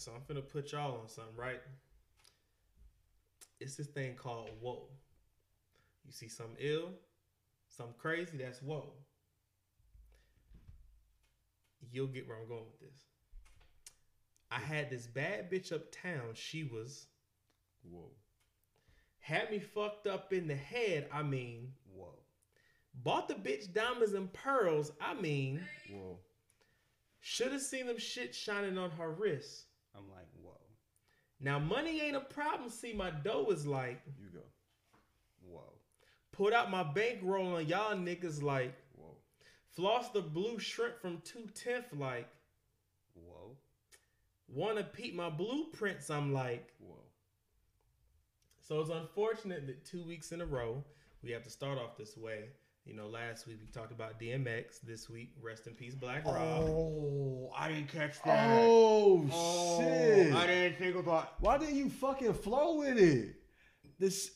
so I'm finna put y'all on something, right? It's this thing called whoa. You see something ill, something crazy, that's whoa. You'll get where I'm going with this. I had this bad bitch uptown. She was Whoa. had me fucked up in the head. I mean, Whoa. bought the bitch diamonds and pearls. I mean, Whoa. should have seen them shit shining on her wrist. I'm like, whoa. Now money ain't a problem. See, my dough is like You go. Whoa. put out my bankroll on y'all niggas like Whoa. floss the blue shrimp from two tenth like Whoa. wanna peep my blueprints. I'm like, Whoa. so it's unfortunate that two weeks in a row we have to start off this way. You know, last week we talked about DMX. This week, rest in peace, Black Rob. Oh, I didn't catch that. Oh, Oh, shit. I didn't think about. Why didn't you fucking flow with it? This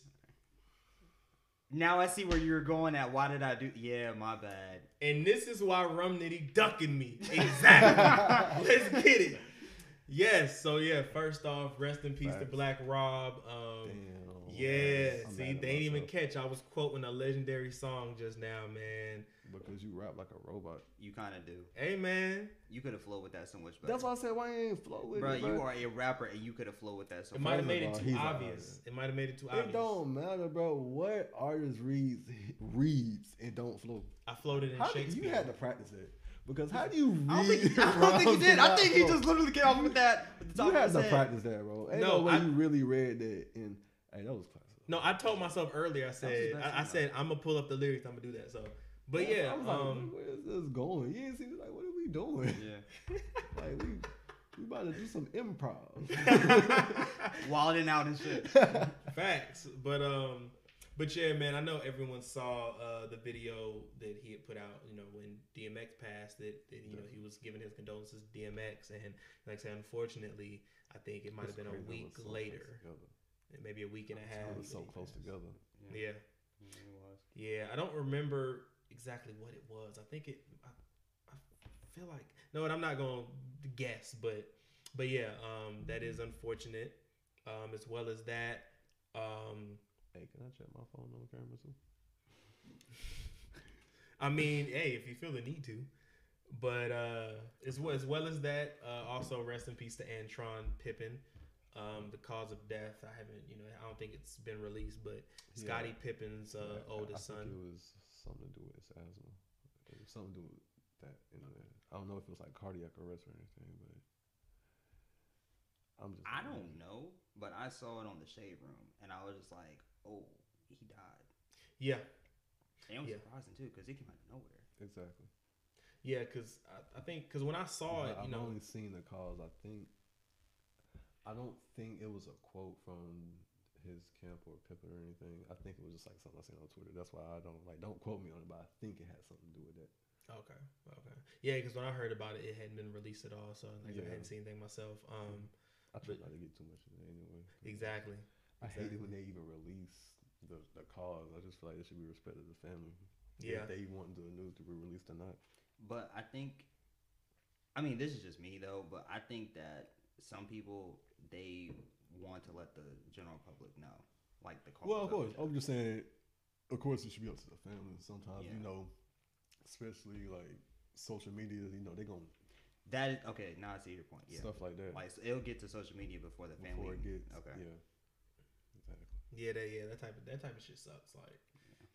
Now I see where you're going at. Why did I do? Yeah, my bad. And this is why Rum Nitty ducking me. Exactly. Let's get it. Yes. So yeah, first off, rest in peace to Black Rob. Um, damn. Yeah. I'm See, they at didn't even catch. I was quoting a legendary song just now, man. because you rap like a robot. You kind of do. Hey, man. You could have flowed with that so much better. That's why I said why you ain't flow with bro. it, You are a rapper, and you could have flowed with that so It much. might have First made it too obvious. It might have made it too obvious. It don't matter, bro. What artist reads reads and don't flow? I floated in How do, Shakespeare. you had to practice it because how do you read? I don't think, I don't think he did. I think he just literally came off with that. With the You had to head. practice that, bro. Ain't No, no, way I- you really read that. And hey, that was classic. no, I told myself earlier. I said, I, I said, I'm gonna pull up the lyrics. I'm gonna do that. So, but yeah, I was like, um, where is this going? You didn't see like, what are we doing? Yeah. like we we about to do some improv. Wilding out and shit. Facts, but um, but yeah, man, I know everyone saw uh the video that he had put out. You know, when DMX passed, that, that you know he was giving his condolences to DMX, and like I said, unfortunately, I think it might have been a week were so close later, together. Maybe a week and a It half. was so close together. Yeah, Yeah, it was. yeah. I don't remember exactly what it was. I think it. I, I feel like no, and I'm not gonna guess, but but yeah, um, that is unfortunate. Um, as well as that, um. Hey, can I check my phone on camera too? I mean, hey, if you feel the need to. But uh, as well as well as that, uh, also rest in peace to Antron Pippen. Um, the cause of death, I haven't, you know, I don't think it's been released, but Scottie Pippen's uh, Yeah, oldest I think son. It was something to do with his asthma. It was something to do with that in there. I don't know if it was like cardiac arrest or anything, but I'm just. I don't know, but I saw it on the shade room, and I was just like, "Oh, he died." Yeah, And it was Yeah. surprising too, because it came out of nowhere. exactly. yeah, because I, I think because when I saw it, you I've know, only seen the cause. I think. I don't think it was a quote from his camp or Pippen or anything. I think it was just like something I seen on Twitter. That's why I don't like. Don't quote me on it, but I think it had something to do with that. okay, okay, yeah, because when I heard about it, it hadn't been released at all, so like, I hadn't seen anything myself. Um, I try But- not to get too much in it anyway. 'cause exactly. I hate it when they even release the, the cause. I just feel like it should be respected to the family. Yeah. If they want the news to be released or not. But I think, I mean, this is just me though. But I think that some people they want to let the general public know, like the cause. Well, of course. I'm just saying, of course, it should be up to the family. Sometimes, Yeah. you know, especially like social media, you know, they're going to That is okay. Now I see your point. Yeah, stuff like that. like so it'll get to social media before the family. before it gets. okay. Yeah. Exactly. Yeah, that yeah, that type of that type of shit sucks. Like,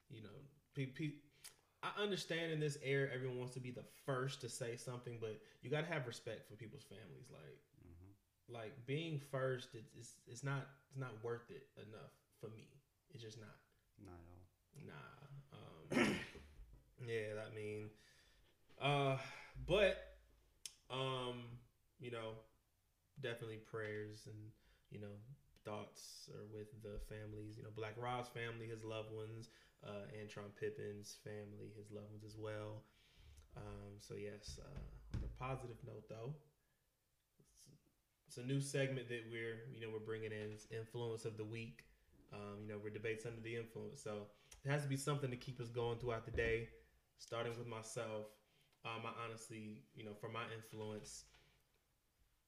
you know, pe- pe- I understand in this era everyone wants to be the first to say something, but you got to have respect for people's families. Like. Like being first, it's, it's it's not it's not worth it enough for me. It's just not. Not at all. Nah. Um, yeah, I mean, uh, but um, you know, definitely prayers and you know thoughts are with the families. You know, Black Rob's family, his loved ones, uh, Antron Pippen's family, his loved ones as well. Um, so yes, uh, on a positive note though. It's, it's a new segment that we're, you know, we're bringing in. It's influence of the week. Um, you know, we're debates under the influence. So it has to be something to keep us going throughout the day. Starting with myself, um, I honestly, you know, for my influence,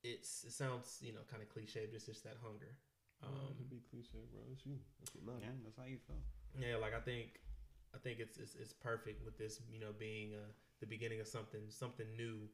it's it sounds you know kind of cliche, but it's just that hunger. Um, Um, it could be cliche, bro. It's you. That's what Yeah, that's how you feel. Yeah, like I think, I think it's it's, it's perfect with this, you know, being uh, the beginning of something something new.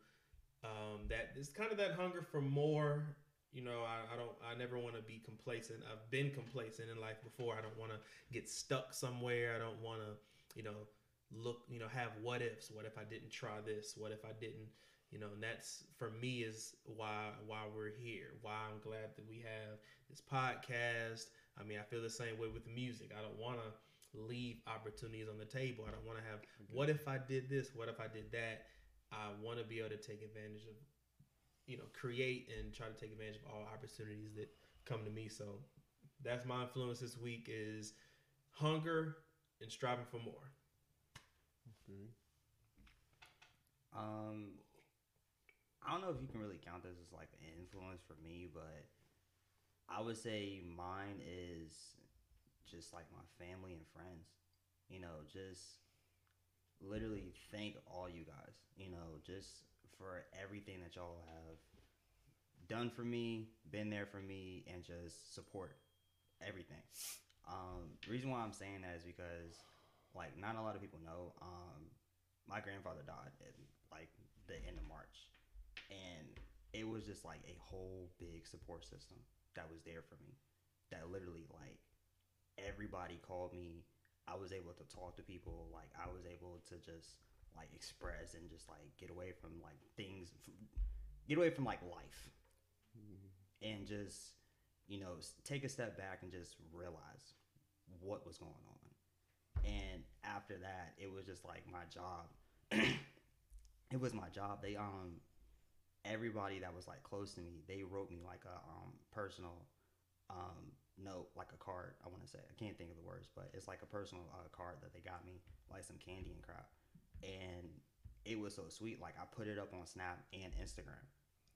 Um, that it's kind of that hunger for more. You know, I, I don't, I never want to be complacent. I've been complacent in life before. I don't want to get stuck somewhere. I don't want to, you know, look, you know, have what ifs. What if I didn't try this? What if I didn't? You know, and that's for me is why why we're here. Why I'm glad that we have this podcast. I mean, I feel the same way with music. I don't want to leave opportunities on the table. I don't want to have what if I did this? What if I did that? I want to be able to take advantage of, you know, create and try to take advantage of all opportunities that come to me. So that's my influence this week is hunger and striving for more. Okay. Um, I don't know if you can really count this as like an influence for me, but I would say mine is just like my family and friends. You know, just literally thank all you guys. You know, just for everything that y'all have done for me, been there for me, and just support everything. Um, reason why I'm saying that is because, like, not a lot of people know. Um, my grandfather died at like the end of March, and it was just like a whole big support system that was there for me. That literally like everybody called me. I was able to talk to people. Like I was able to just like express and just like get away from like things, get away from like life, and just you know take a step back and just realize what was going on. And after that, it was just like my job. it was my job. They um everybody that was like close to me, they wrote me like a um personal um note, like a card. I want to say I can't think of the words, but it's like a personal uh, card that they got me, like some candy and crap. And it was so sweet. Like I put it up on Snap and Instagram,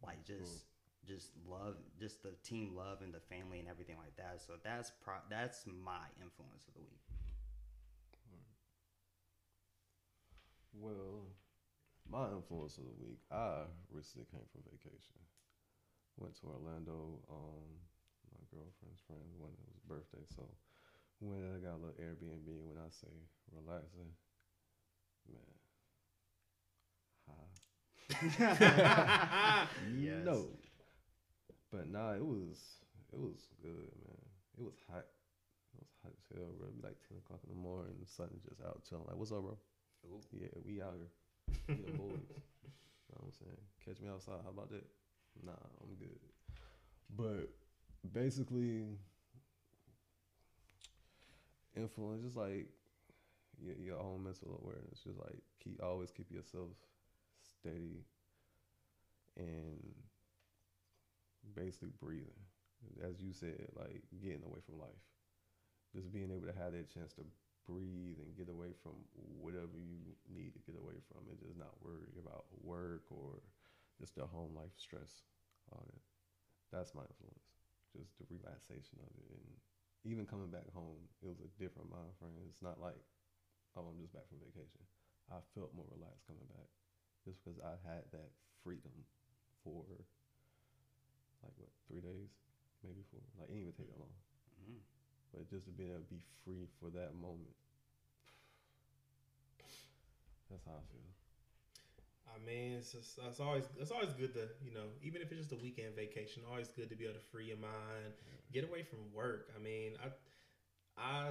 like just just love, just the team love and the family and everything like that. So that's pro- that's my influence of the week. Well, my influence of the week, I recently came from vacation. Went to Orlando, um, girlfriend's friend when it was birthday. So when I got a little Airbnb, when I say relaxing, man, high. Yes. No. But nah, it was it was good, man. It was hot. It was hot as hell, bro. Like ten o'clock in the morning, the sun just out chilling. Like, what's up, bro? Ooh. Yeah, we out here. We the boys. know what I'm saying? Catch me outside. How about that? Nah, I'm good. But basically, influence just like your, your own mental awareness. Just like keep always keep yourself steady and basically breathing. As you said, like getting away from life. Just being able to have that chance to breathe and get away from whatever you need to get away from and just not worry about work or just the home life stress. All that. That's my influence. Just the relaxation of it. And even coming back home, it was a different mind frame. It's not like, oh, I'm just back from vacation. I felt more relaxed coming back just because I had that freedom for like what, three days? Maybe four. Like, it didn't even take that long. Mm. But just to be able to be free for that moment. That's how I feel. I mean, it's just, it's always it's always good to you know even if it's just a weekend vacation, always good to be able to free your mind, get away from work. I mean, I I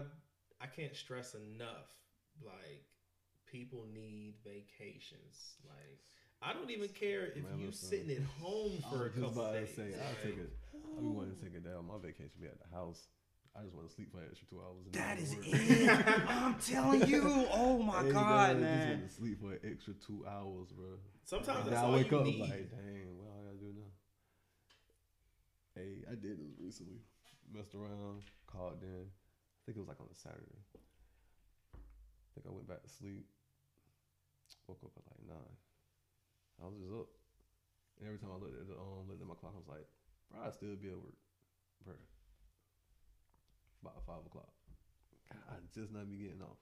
I can't stress enough like people need vacations. Like I don't even care if Man, you sitting at home for a couple about to days. say, I'll take it. I be wanting to take it down. My vacation be at the house. I just want to sleep for an extra two hours. And That then is work. it. I'm telling you. Oh my Hey, god, I just want to sleep for an extra two hours, bro. Sometimes And that's then I wake you up need. like, dang, what I gotta do now? Hey, I did this recently. Messed around, called in. I think it was like on a Saturday. I think I went back to sleep. Woke up at like nine. I was just up. And every time I looked at the um, looked at my clock, I was like, bro, I still be at work. Bro. About five o'clock. I just not be getting off.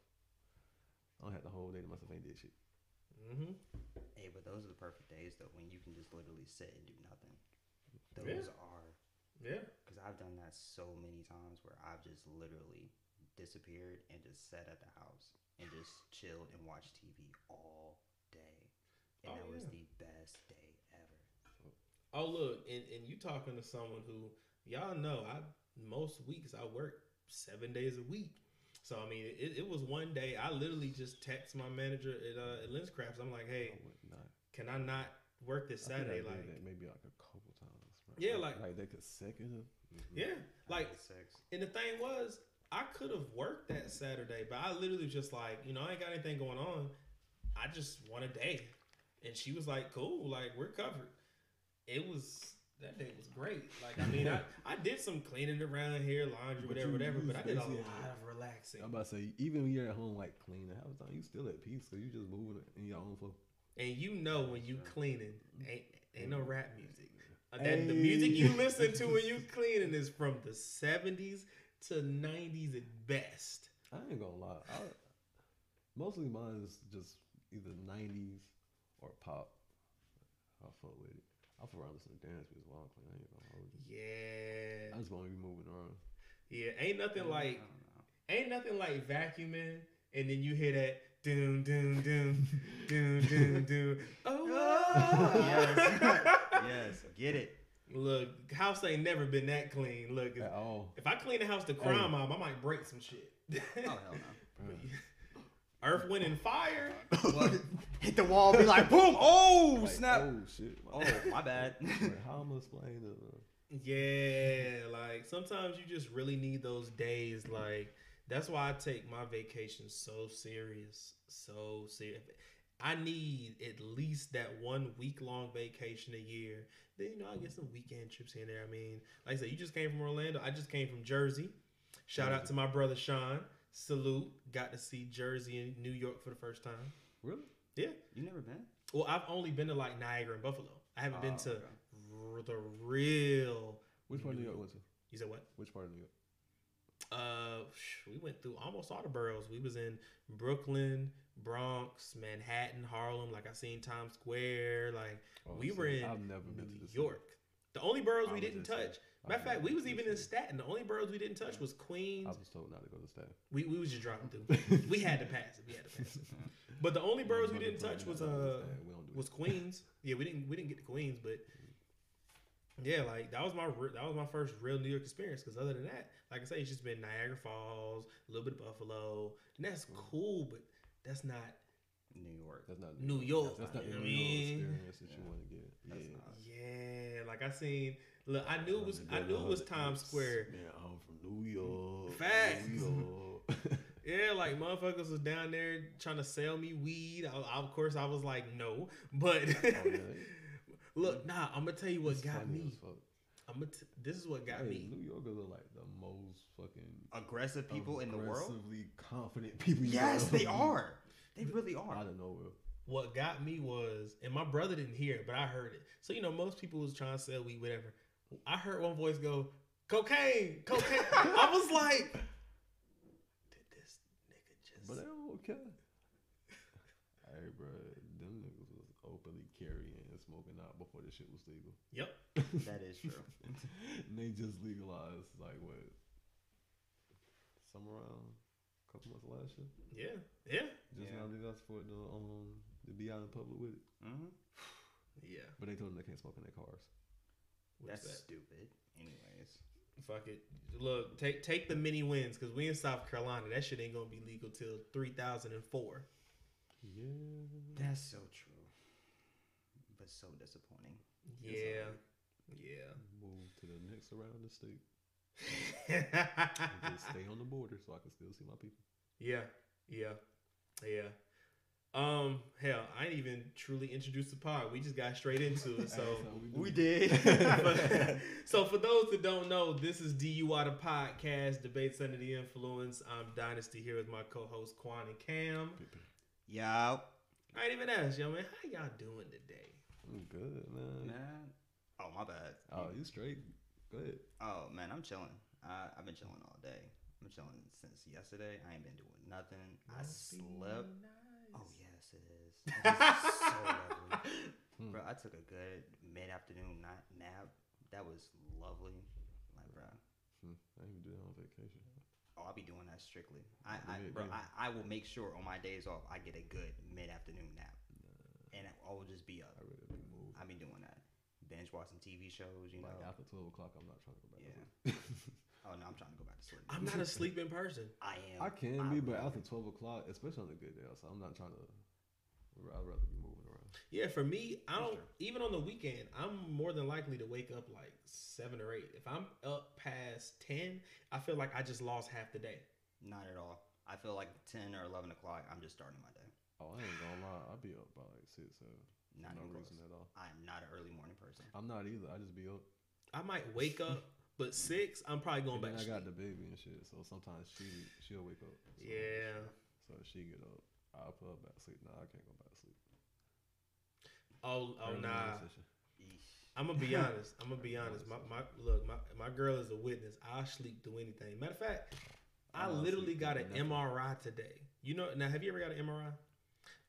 I don't have the whole day to myself ain't did shit. Mm-hmm. Hey, but those are the perfect days though when you can just literally sit and do nothing. those Yeah. are Yeah. because I've done that so many times where I've just literally disappeared and just sat at the house and just chilled and watched TV all day, and Oh, that was yeah. the best day ever. Oh look, and, and you talking to someone who y'all know I most weeks I work seven days a week. So I mean it, it was one day I literally just text my manager at uh at Lens Crafts. I'm like, hey, I can I not work this I think I Saturday? did Like that maybe like a couple times. bro. Yeah, like- like they consecutive. Mhm. Yeah. Like sex. and the thing was I could have worked that Saturday, but I literally just like, you know, I ain't got anything going on. I just want a day. And she was like, Cool, like we're covered. It was that day was great. Like I mean I, I did some cleaning around here, laundry, But whatever, you- whatever, you but I did a lot of relaxing. I'm about to say, even when you're at home, like cleaning the house down, you still at peace because you just moving in your own flow. And you know when you cleaning, ain't ain't no rap music. Uh, that, The music you listen to when you cleaning is from the seventies to nineties at best. I ain't gonna lie. I, mostly mine is just either 90s or pop. I fuck with it. I fuck around listening to dance music while I'm cleaning. I ain't gonna hold you. Yeah. I just want to be moving around. Yeah. Ain't nothing I like don't ain't nothing like vacuuming and then you hear that doom doom doom doom doom doom. Oh Yes. yes, get it. Look, house ain't never been that clean. Look, if, At all. if I clean the house to crime mob, I might break some shit. Oh hell no. Bro. Earth, wind, and fire. What? Hit the wall, be like, boom! Oh Like, snap! Oh, shit. Oh, my bad. Like, how am I explaining it? uh, Yeah, like sometimes you just really need those days. Like that's why I take my vacation so serious, so serious. I need at least that one week long vacation a year. Then you know I get some weekend trips here and there. I mean, like I said, you just came from Orlando. I just came from Jersey. Shout out to my brother Sean. Salute. Got to see Jersey and New York for the first time. Really? Yeah. You never been? Well, I've only been to like Niagara and Buffalo. I haven't been Oh, to okay. r- the real. Which part of New New York York. went to? You said what? Which part of New York? Uh, we went through almost all the boroughs. We was in Brooklyn, Bronx, Manhattan, Harlem. Like I seen Times Square. Like Oh, we see, were in I've never been to New the city. York. The only boroughs I we didn't just saying, touch. I've Matter of fact, we was even in. Staten. The only boroughs we didn't touch was Queens. I was told not to go to staff. We we was just driving through. we had to pass it. We had to pass it. But the only boroughs we didn't touch was uh we don't do was. Queens. Yeah, we didn't we didn't get to Queens, but yeah, like that was my re- that was my first real New York experience. Because other than that, like I say, it's just been Niagara Falls, a little bit of Buffalo, and that's Mm. cool. But that's not New York. That's not New York. That's not the I New York experience that you want to get. That's yeah. not. yeah. Like I seen, look, I knew it was I knew it was Times Square. Man, I'm from New York. Facts. New York. Yeah, like motherfuckers was down there trying to sell me weed. I, I- of course, I was like, no. But Oh, look, nah, I'm gonna tell you what It's got funny me. as fuck. I'm gonna. This is what got Hey, me. New Yorkers are like the most fucking Aggressive people in the world. aggressively confident people. Yes, they are. They really are. Out of nowhere. What got me was, and my brother didn't hear it, but I heard it. So you know, most people was trying to sell weed, whatever. I heard one voice go, "Cocaine, cocaine." I was like, "Did this nigga just?" But they don't care. hey, bro, them niggas was openly carrying and smoking out before this shit was legal. yep. That is true. and they just legalized like what? Somewhere around a couple months last year. Yeah. Yeah. Just Yeah. now they got for it to um to be out in public with it. hmm Yeah. But they told them they can't smoke in their cars. What's That's that? stupid. Anyways, Fuck it. Look, take take the mini wins because we in South Carolina. That shit ain't gonna be legal till 3004. Yeah. that's so true, but so disappointing. Yeah. Yeah. Move to the next surrounding state. Just stay on the border so I can still see my people. Yeah, yeah, yeah. Um, hell, I ain't even truly introduced the pod. We just got straight into it. So, We did. so for those that don't know, this is DUI the podcast, debates under the influence. I'm Dynasty here with my co-host Quan and Cam. Yo, I ain't even asked y'all, man, how y'all doing today? I'm good, man. man. Oh my bad. Oh, you straight? Go ahead. Oh man, I'm chilling. I, I've been chilling all day. I've been chilling since yesterday. I ain't been doing nothing. I Must be slept. nice. Oh yes, it is. It is so lovely. Hmm. Bro, I took a good mid afternoon nap. that was lovely. Like, bro, Hmm, I even do that on vacation. Oh, I'll be doing that strictly. I, I Yeah, bro, yeah. I, I will make sure on my days off I get a good mid afternoon nap, and I will just be up. I really be moved. I've been doing that, binge watching TV shows. You know. After twelve o'clock, I'm not trying to go back. Yeah. To sleep. Oh no, I'm trying to go back to sleep. I'm not a sleeping person. I am. I can be, but after twelve o'clock, especially on a good day, so I'm not trying to. I'd rather be moving around. Yeah, for me, I don't sure. even on the weekend. I'm more than likely to wake up like seven or eight. If I'm up past ten, I feel like I just lost half the day. Not at all. I feel like ten or eleven o'clock. I'm just starting my day. Oh, I ain't gonna lie, I'd be up by like six, seven. Not no even reason close. at all. I am not an early morning person. I'm not either. I just be up. I might wake up, but mm. six, I'm probably going and back. then To I got the baby and shit, so sometimes she she'll wake up. So, Yeah. So she get up, I'll put her back to sleep. Nah, I can't go back to sleep. Oh, oh Early nah. morning session. Eesh. I'm gonna be honest. I'm gonna be honest. My, my look, my, my girl is a witness. I sleep through anything. Matter of fact, I I'm literally got an nothing. MRI today. You know now? Have you ever got an MRI?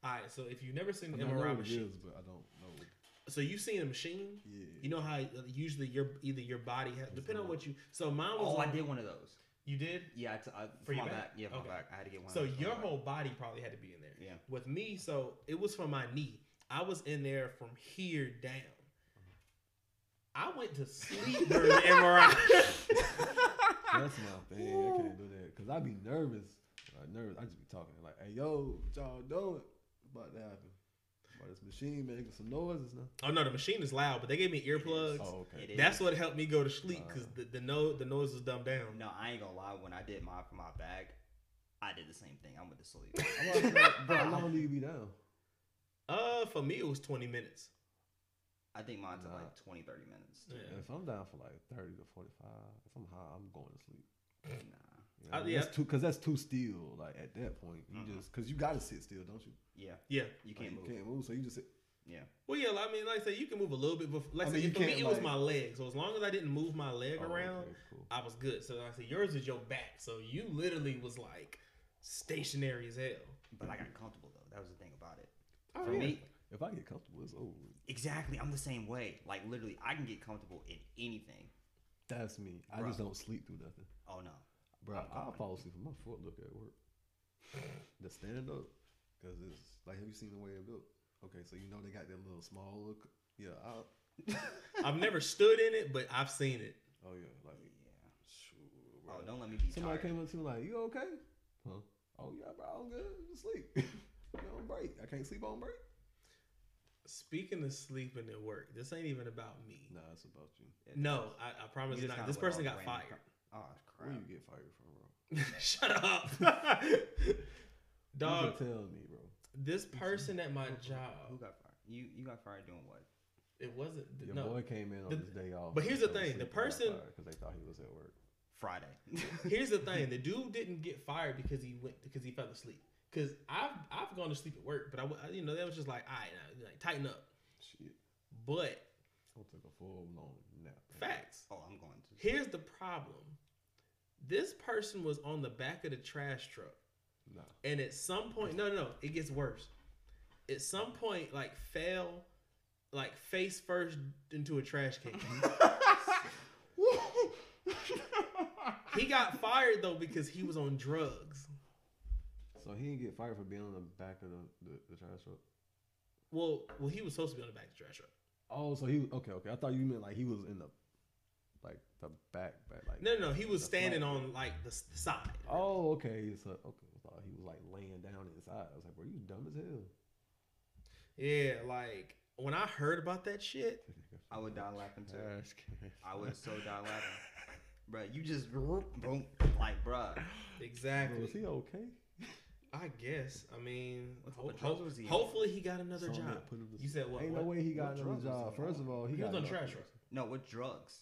All right. So if you've never seen I the I MRI machine, is, but I don't know. so you've seen a machine. Yeah. You know how uh, usually your either your body has depending on what you. So mine was. Oh, I did one of those. You did. Yeah, I t- I, For for your my back? back. Yeah, for Okay. my back. I had to get one. So of those for your back. whole body probably had to be in there. Yeah. With me, so it was from my knee. I was in there from here down. I went to sleep during the MRI. That's my thing. I can't do that because I'd be nervous. Like nervous. I'd just be talking like, "Hey, yo, what y'all doing? What's about to happen? Why this machine making some noises now?" oh no, the machine is loud, but they gave me earplugs. Oh, okay. It is. That's what helped me go to sleep because Uh. the the, no, the noise was dumbed down. No, I ain't gonna lie. When I did mine for my back, I did the same thing. I went to sleep. I'm about to say, bro, how long do you be down? Uh, for me it was twenty minutes. I think mine's Nah. like 20, 30 minutes. Yeah. If I'm down for like thirty to forty-five, if I'm high, I'm going to sleep. Nah. You know, Uh, yeah. that's too because that's too still. Like at that point, you Mhm. just because you got to sit still, don't you? Yeah, Yeah. you can't move. You can't move, so you just sit. Yeah. Well, yeah. I mean, like I said, you can move a little bit, but like I, I mean, said, you for me can't, it was my leg. So as long as I didn't move my leg Oh, around, okay, cool. I was good. So like I said, yours is your back, so you literally was like stationary as hell. But I got comfortable though. That was the thing about it. Oh, For yeah. me, If I get comfortable, it's over. exactly. I'm the same way. Like literally, I can get comfortable in anything. That's me. I Bro. just don't sleep through nothing. Oh no. Bro, I'm I'll fall asleep with my foot look at work. the stand up, because it's like, have you seen the way it built? Okay, so you know they got that little small look. Yeah, I'll, I've never stood in it, but I've seen it. oh yeah, like Yeah. shoot, Oh, don't let me be Somebody tired. came up to me like, "You okay?" Huh? Oh yeah, bro, I'm good. Just sleep. you on break. I can't sleep on break. Speaking of sleeping at work, this ain't even about me. Nah, it's about you. Yeah, No, I, I promise You just not. kinda This went person off got random fired. Ah, oh Where crap. you get fired from, bro? Shut up, dog. can tell me, bro. This person at my job. Who got fired? You you got fired doing what? it wasn't. Your no, boy came in on The- his day off. but here's the thing, the person- because they thought he was at work. Friday. Here's the thing: the dude didn't get fired because he went because he fell asleep. Because I've I've gone to sleep at work, but I you know that was just like, all right, now, like tighten up. Shit, But I took a full blown nap. facts. oh, I'm going to. Here's the problem: this person was on the back of the trash truck, Nah. and at some point, no, no, no, it gets worse. At some point, like fell, like face first into a trash can. he got fired though because he was on drugs. So he didn't get fired for being on the back of the, the, the trash truck. Well, well, he was supposed to be on the back of the trash truck. Oh, so he okay, okay. I thought you meant like he was in the the back, back like No, no, no. He was standing flat. on like the, the side. Oh, okay. So okay, I thought he was like laying down inside. I was like, bro, you dumb as hell. Yeah, like when I heard about that shit, I would die laughing too. I would so die laughing. Bruh, you just boom, like. Bro, exactly. is he okay? I guess. I mean, ho- ho- he hopefully he got another Something job. that put him to You said what? Ain't what? no way he got what another job. First of all, he, He got was on nothing. trash. No, what drugs?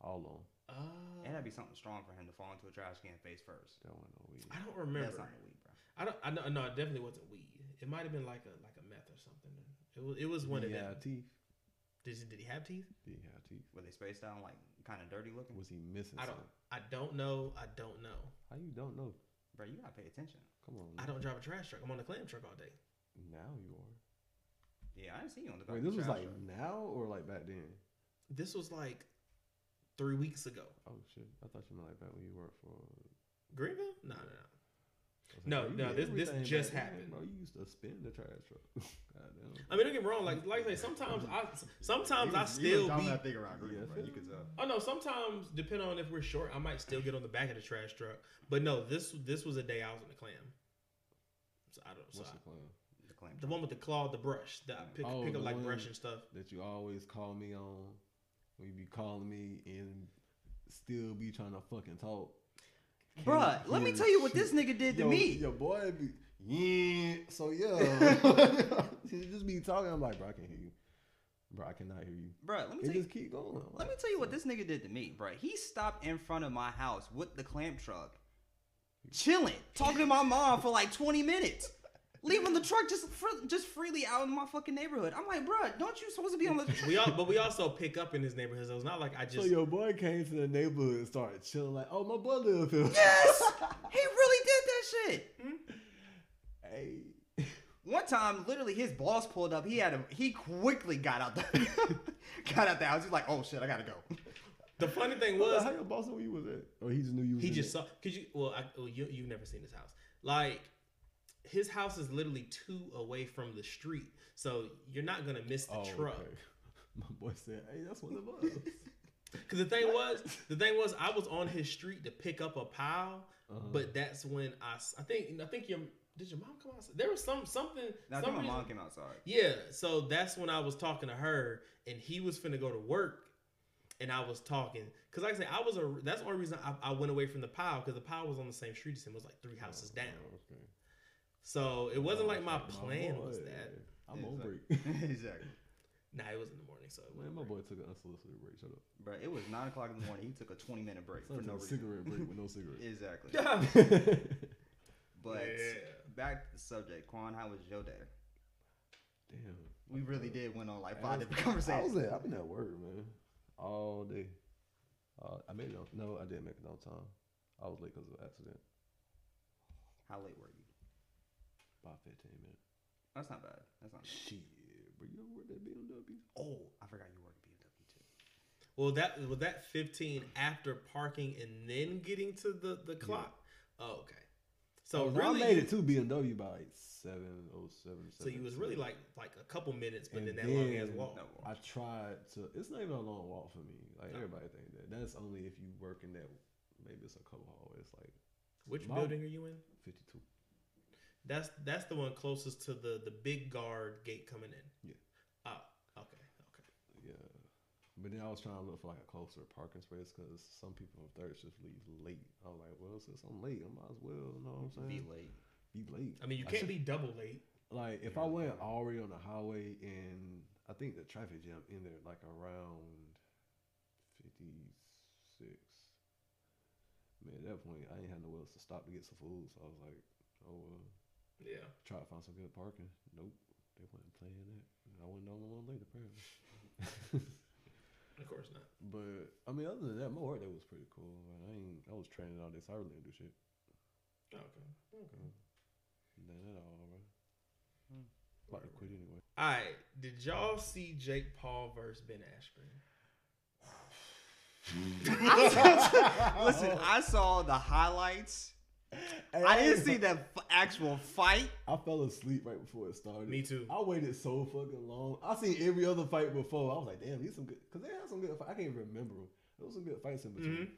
All on. Uh, And that'd be something strong for him to fall into a trash can face first. That wasn't no weed. I don't remember. That's not the weed, bro. I don't. I know. No, it definitely wasn't weed. It might have been like a like a meth or something. It was. It was one of Did them. teeth? Did he, did he have teeth? Did he have teeth? Were they spaced out, like kind of dirty looking? Was he missing I don't. something? I don't know. I don't know. How you don't know? Bro, you gotta pay attention. Come on. I man. don't drive a trash truck. I'm on the clam truck all day. Now you are. Yeah, I didn't see you on the. Wait, back this the was like truck. now or like back then? This was like three weeks ago. Oh shit! I thought you meant like back when you worked for. Uh, Greenville? No, no, no. I was No, bro, you no, this- this just back then, happened. Bro, you used to spin the trash truck. I mean, don't get me wrong. Like, like I say, sometimes I, sometimes You I was- you still was dumb be. that thing around Greenville, Yeah. bro. You could tell. Oh no, sometimes depending on if we're short, I might still get on the back of the trash truck. But no, this this was a day I was in the clam. So I don't. So What's I- the plan? The clam the one with the claw, the brush, that I pick, Oh, pick up the like brush and stuff. That you always call me on. When you be calling me and still be trying to fucking talk. Bruh, Can't let me tell you what shit. this nigga did to Yo, me. Your boy be yeah. So yeah, he just be talking. I'm like, bro, I can hear you. Bro, I cannot hear you. Bruh, let me It tell you. just keep going. I'm Let me tell you what this nigga did to me, bruh. He stopped in front of my house with the clamp truck, chilling, talking to my mom for like 20 minutes, leaving the truck just fr- just freely out in my fucking neighborhood. I'm like, bruh, don't you supposed to be on the? We all, but we also pick up in his neighborhood. So it's not like I just. So your boy came to the neighborhood and started chilling. Like, oh, my boy live here. yes, he really did that shit. Hmm? hey. One time, literally, his boss pulled up. He had him. he quickly got out the got out the house. He's like, oh shit, I gotta go. The funny thing Was was, how your boss know where you was at? Or he just knew you was he in just there? saw. Cause you, well, I, well you you've never seen his house. Like his house is literally two away from the street, so you're not gonna miss the Oh, truck. okay. My boy said, hey, that's one of us." Cause the thing was, the thing was, I was on his street to pick up a pile, Uh-huh. but that's when I, s- I think, I think your, did your mom come outside? There was some something. Now, I some think my reason- mom came outside. Yeah, so that's when I was talking to her, and he was finna go to work, and I was talking, cause like I said, I was a. That's the only reason I, I went away from the pile, cause the pile was on the same street as him. It was like three houses down. Oh, okay. So it wasn't Oh, like my plan boy. was that. I'm on break. exactly. Nah, it was in the morning, so it Man, my break. boy took an unsolicited break. Shut up. Bro, it was nine o'clock in the morning. He took a twenty minute break Son for no a reason. cigarette break with no cigarette. Exactly. But Yeah. back to the subject, Quan, how was your day? Damn. We really did went on like five different conversations. I was conversations. at, I've been at work, man, all day. Uh, I made it on. No, I didn't make it on time. I was late because of an accident. How late were you? About 15 minutes. That's not bad. That's not bad. Shit, bro, you ever work that BMW? Oh, I forgot you work at BMW too. Well, that was that 15 after parking and then getting to the the clock. Oh, okay. So Oh, really, I made it to BMW by like 707. so you was really like like a couple minutes, but And then that long ass then- walk. No. I tried to. It's not even a long walk for me. Like No. everybody think that. That's only if you work in that. Maybe it's a couple hallways, like Which My- building are you in? 52. That's that's the one closest to the the big guard gate coming in. Yeah. Oh, okay, okay. Yeah. But then I was trying to look for like a closer parking space because some people on third shift leave late. I was like, well, since I'm late, I might as well. You know what I'm saying? Be late. Be late. I mean, you can't should- be double late. Like if I went already on the highway and I think the traffic jam in there like around fifty six. Man, at that point I ain't had nowhere else to stop to get some food, so I was like, oh well, Yeah. try to find some good parking. Nope, they wasn't playing that. I wasn't the only one late apparently. Of course not. but I mean, other than that, my work day was pretty cool. Man. I ain't, I was training all this. I really didn't do shit. Okay. Okay. Then at all, bro. Hmm. About to quit anyway. All right. Did y'all see Jake Paul versus Ben Askren? Listen, I saw the highlights. I didn't see that f- actual fight. I fell asleep right before it started. Me too. I waited so fucking long. I seen every other fight before. I was like, damn, these some good. Cause they had some good. Fight. I can't even remember them. There was some good fights in between. Mhm.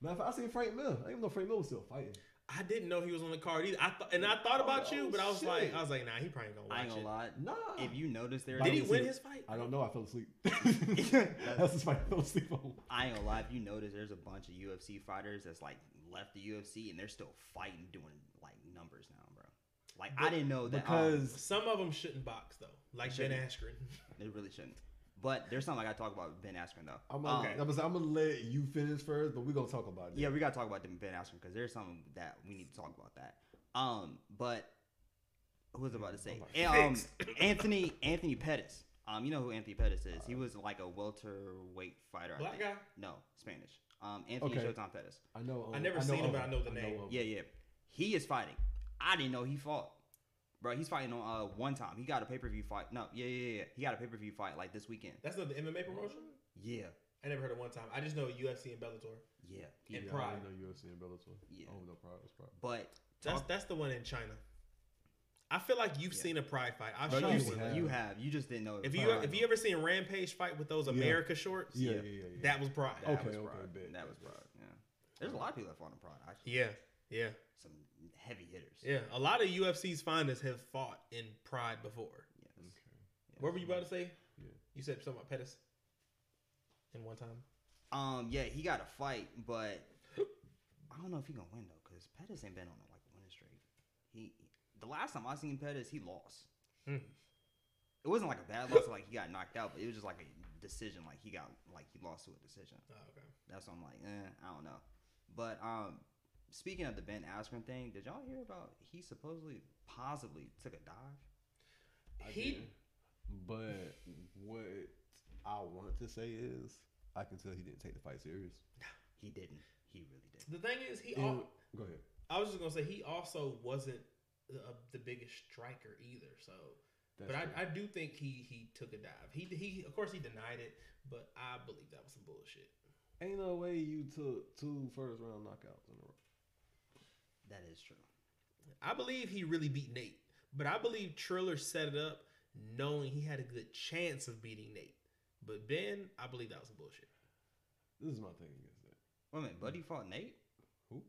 Matter of fact, I seen Frank Mir. I didn't even know Frank Mir was still fighting. I didn't know he was on the card either. I thought, and I thought about Oh, you, but I was like, shit. I was like, nah, he probably ain't gonna I ain't watch gonna it. lie. Nah. If you notice there, Did he Did win see- his fight? I don't know. I fell asleep. That's the fight I fell asleep on. I ain't gonna lie. If you notice, there's a bunch of UFC fighters that's like left the UFC and they're still fighting, doing like numbers now, bro. Like I didn't know that um, Because Some of them shouldn't box though, like Ben Shouldn't. Askren. they really shouldn't. But there's something I gotta talk about Ben Askren though. I'm Um, gonna, I'm, gonna, I'm gonna let you finish first, but we're gonna talk about it. Yeah, we gotta talk about Ben Askren because there's something that we need to talk about that. Um, but who was I about to say? Oh um, Anthony Anthony Pettis. Um, you know who Anthony Pettis is? He was like a welterweight fighter. I Black think. guy. No, Spanish. Um, Anthony Okay. Showtime Pettis. I know. I um, never know seen him, of but I know the name. of Yeah, yeah. He is fighting. I didn't know he fought. Bro, he's fighting on uh one time. He got a pay per view fight. No, yeah, yeah, yeah. He got a pay per view fight like this weekend. That's not the MMA promotion. Yeah, I never heard of one time. I just know UFC and Bellator. yeah, And yeah, Pride. I didn't know UFC and Bellator. Yeah. Oh no, Pride was Pride. But That's talk- that's the one in China. I feel like you've Yeah. seen a Pride fight. I've Bro, shown you you you, one. have. you have you just didn't know. It If you if you ever seen Rampage fight with those Yeah. America shorts, Yeah, Yeah. yeah, yeah. yeah. that was Pride. that Okay, was okay, Pride. bet, that was. Pride. Yeah, there's a lot of people that fought in Pride. Actually, Yeah, yeah, some heavy hitters. yeah. A lot of UFC's finest have fought in Pride before. Yes. Okay. What were you about to say? Yeah. You said something about Pettis. In one time. Um, yeah, he got a fight, but I don't know if he gonna win though, because Pettis ain't been on a, like a winning streak. He the last time I seen Pettis, he lost. Hmm. It wasn't like a bad loss, like he got knocked out, but it was just like a decision, like he got like he lost to a decision. Oh, okay. That's why I'm like, eh, I don't know. But um, speaking of the Ben Askren thing, did y'all hear about he supposedly, possibly took a dive? I He- didn't. But what I want to say is, I can tell he didn't take the fight serious. He didn't. He really didn't. The thing is, he. And- Al- go ahead. I was just gonna say he also wasn't the, uh, the biggest striker either. So, That's but. I, I do think he he took a dive. He he of course he denied it, but I believe that was some bullshit. Ain't no way you took two first round knockouts in a row. That is true. I believe he really beat Nate, but I believe Triller set it up knowing he had a good chance of beating Nate. But Ben, I believe that was some bullshit. This is my thing against that. Wait a minute, Buddy fought Nate. Who?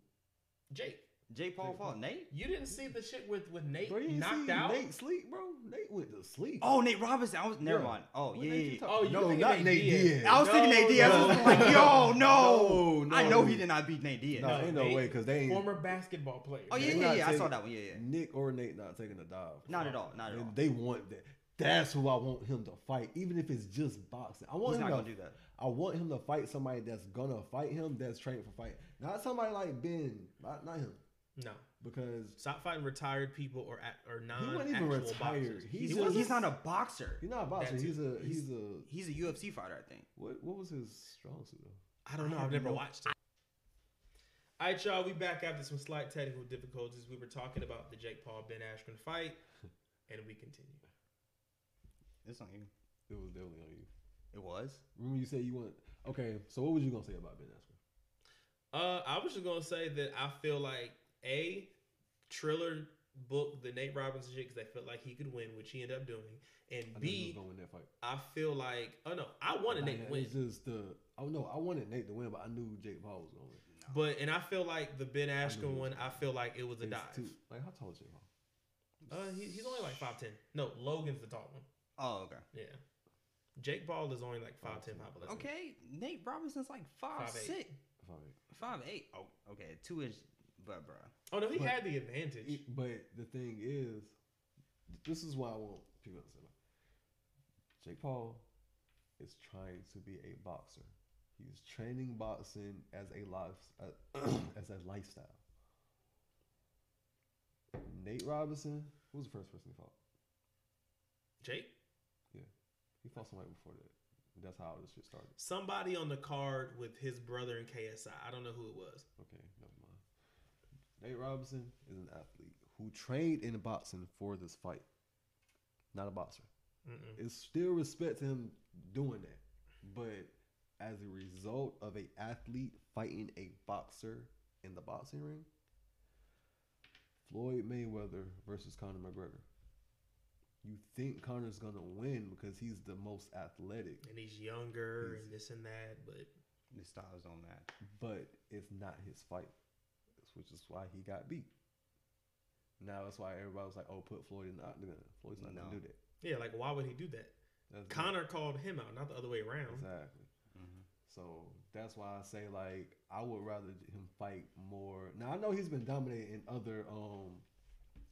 Jake, Jay Paul Jake fought Paul. Nate. you didn't see the shit with with Nate Bro, you ain't knocked see out. Nate sleep, bro. Nate went to sleep. Oh, Nate Robinson. I was never Yeah. mind. Oh, What yeah. Nate you yeah. talking- Oh, you no, thinking not Nate Nate Diaz. Diaz. I was thinking Nate Diaz. I was like, yo, no. No, no. I know he did not beat Nate Diaz. No, No, ain't no Nate- way because they ain't Former basketball player. Oh They yeah, yeah, not yeah. I saw taking- that one. Yeah, yeah. Nick or Nate not taking a dive. Not at all. Not at And all. They want that. That's who I want him to fight, even if it's just boxing. I want He's him not to. gonna do that. I want him to fight somebody that's gonna fight him, that's trained for fight. Not somebody like Ben, not, not him, No, because stop fighting retired people or at, or non. He wasn't even retired. Boxers. He He's, He's he's, not a boxer. he's not a boxer. He's a He's- he's a He's a UFC fighter, I think. what? What was his strong suit though? I don't know. I I've never no- watched it. All right, y'all. We back after some slight technical difficulties. We were talking about the Jake Paul Ben Askren fight, and we continue. It's on you. It was definitely on you. It was. Remember you said you want? Okay, so what was you gonna say about Ben Askren? Uh, I was just gonna say that I feel like a Triller booked the Nate Robinson shit because they felt like he could win, which he ended up doing, and I knew he was B, gonna that fight. I feel like oh no, I wanted Nate to win, It's just the. Oh no, I wanted Nate to win, but I knew Jake Paul was gonna win. but and I feel like the Ben knew Askren he one, I feel like it was a It's dive. too- like how tall is Jake Paul? Uh, he, he's only like five ten. No, Logan's the tall one. Oh, okay. Yeah, Jake Paul is only like 5'10", 5'11". Okay, Nate Robinson's like five, Five eight. six, Five eight. five eight. Oh, okay, two inch, but bruh. Oh no, he But- had the advantage. But the thing is, this is why I want people to understand. Jake Paul is trying to be a boxer. He's training boxing as a life uh, as a lifestyle. Nate Robinson who was the first person he fought. Jake, Yeah, He fought somebody before that. That's how this shit started. somebody on the card with his brother in KSI. I don't know who it was. Okay, never. Nate Robinson is an athlete who trained in boxing for this fight. Not a boxer. Mm-mm. It's still respect to him doing that. But as a result of a athlete fighting a boxer in the boxing ring, Floyd Mayweather versus Conor McGregor. You think Conor's gonna win because he's the most athletic, And he's younger He's- and this and that, but The styles on that. but it's not his fight, which is why he got beat. Now that's why everybody was like, "Oh, put Floyd in the octagon." Floyd's not No. gonna do that. yeah, like why would he do that? That's not- Conor called him out, not the other way around. exactly. Mm-hmm. So that's why I say like I would rather him fight more. Now I know he's been dominating in other um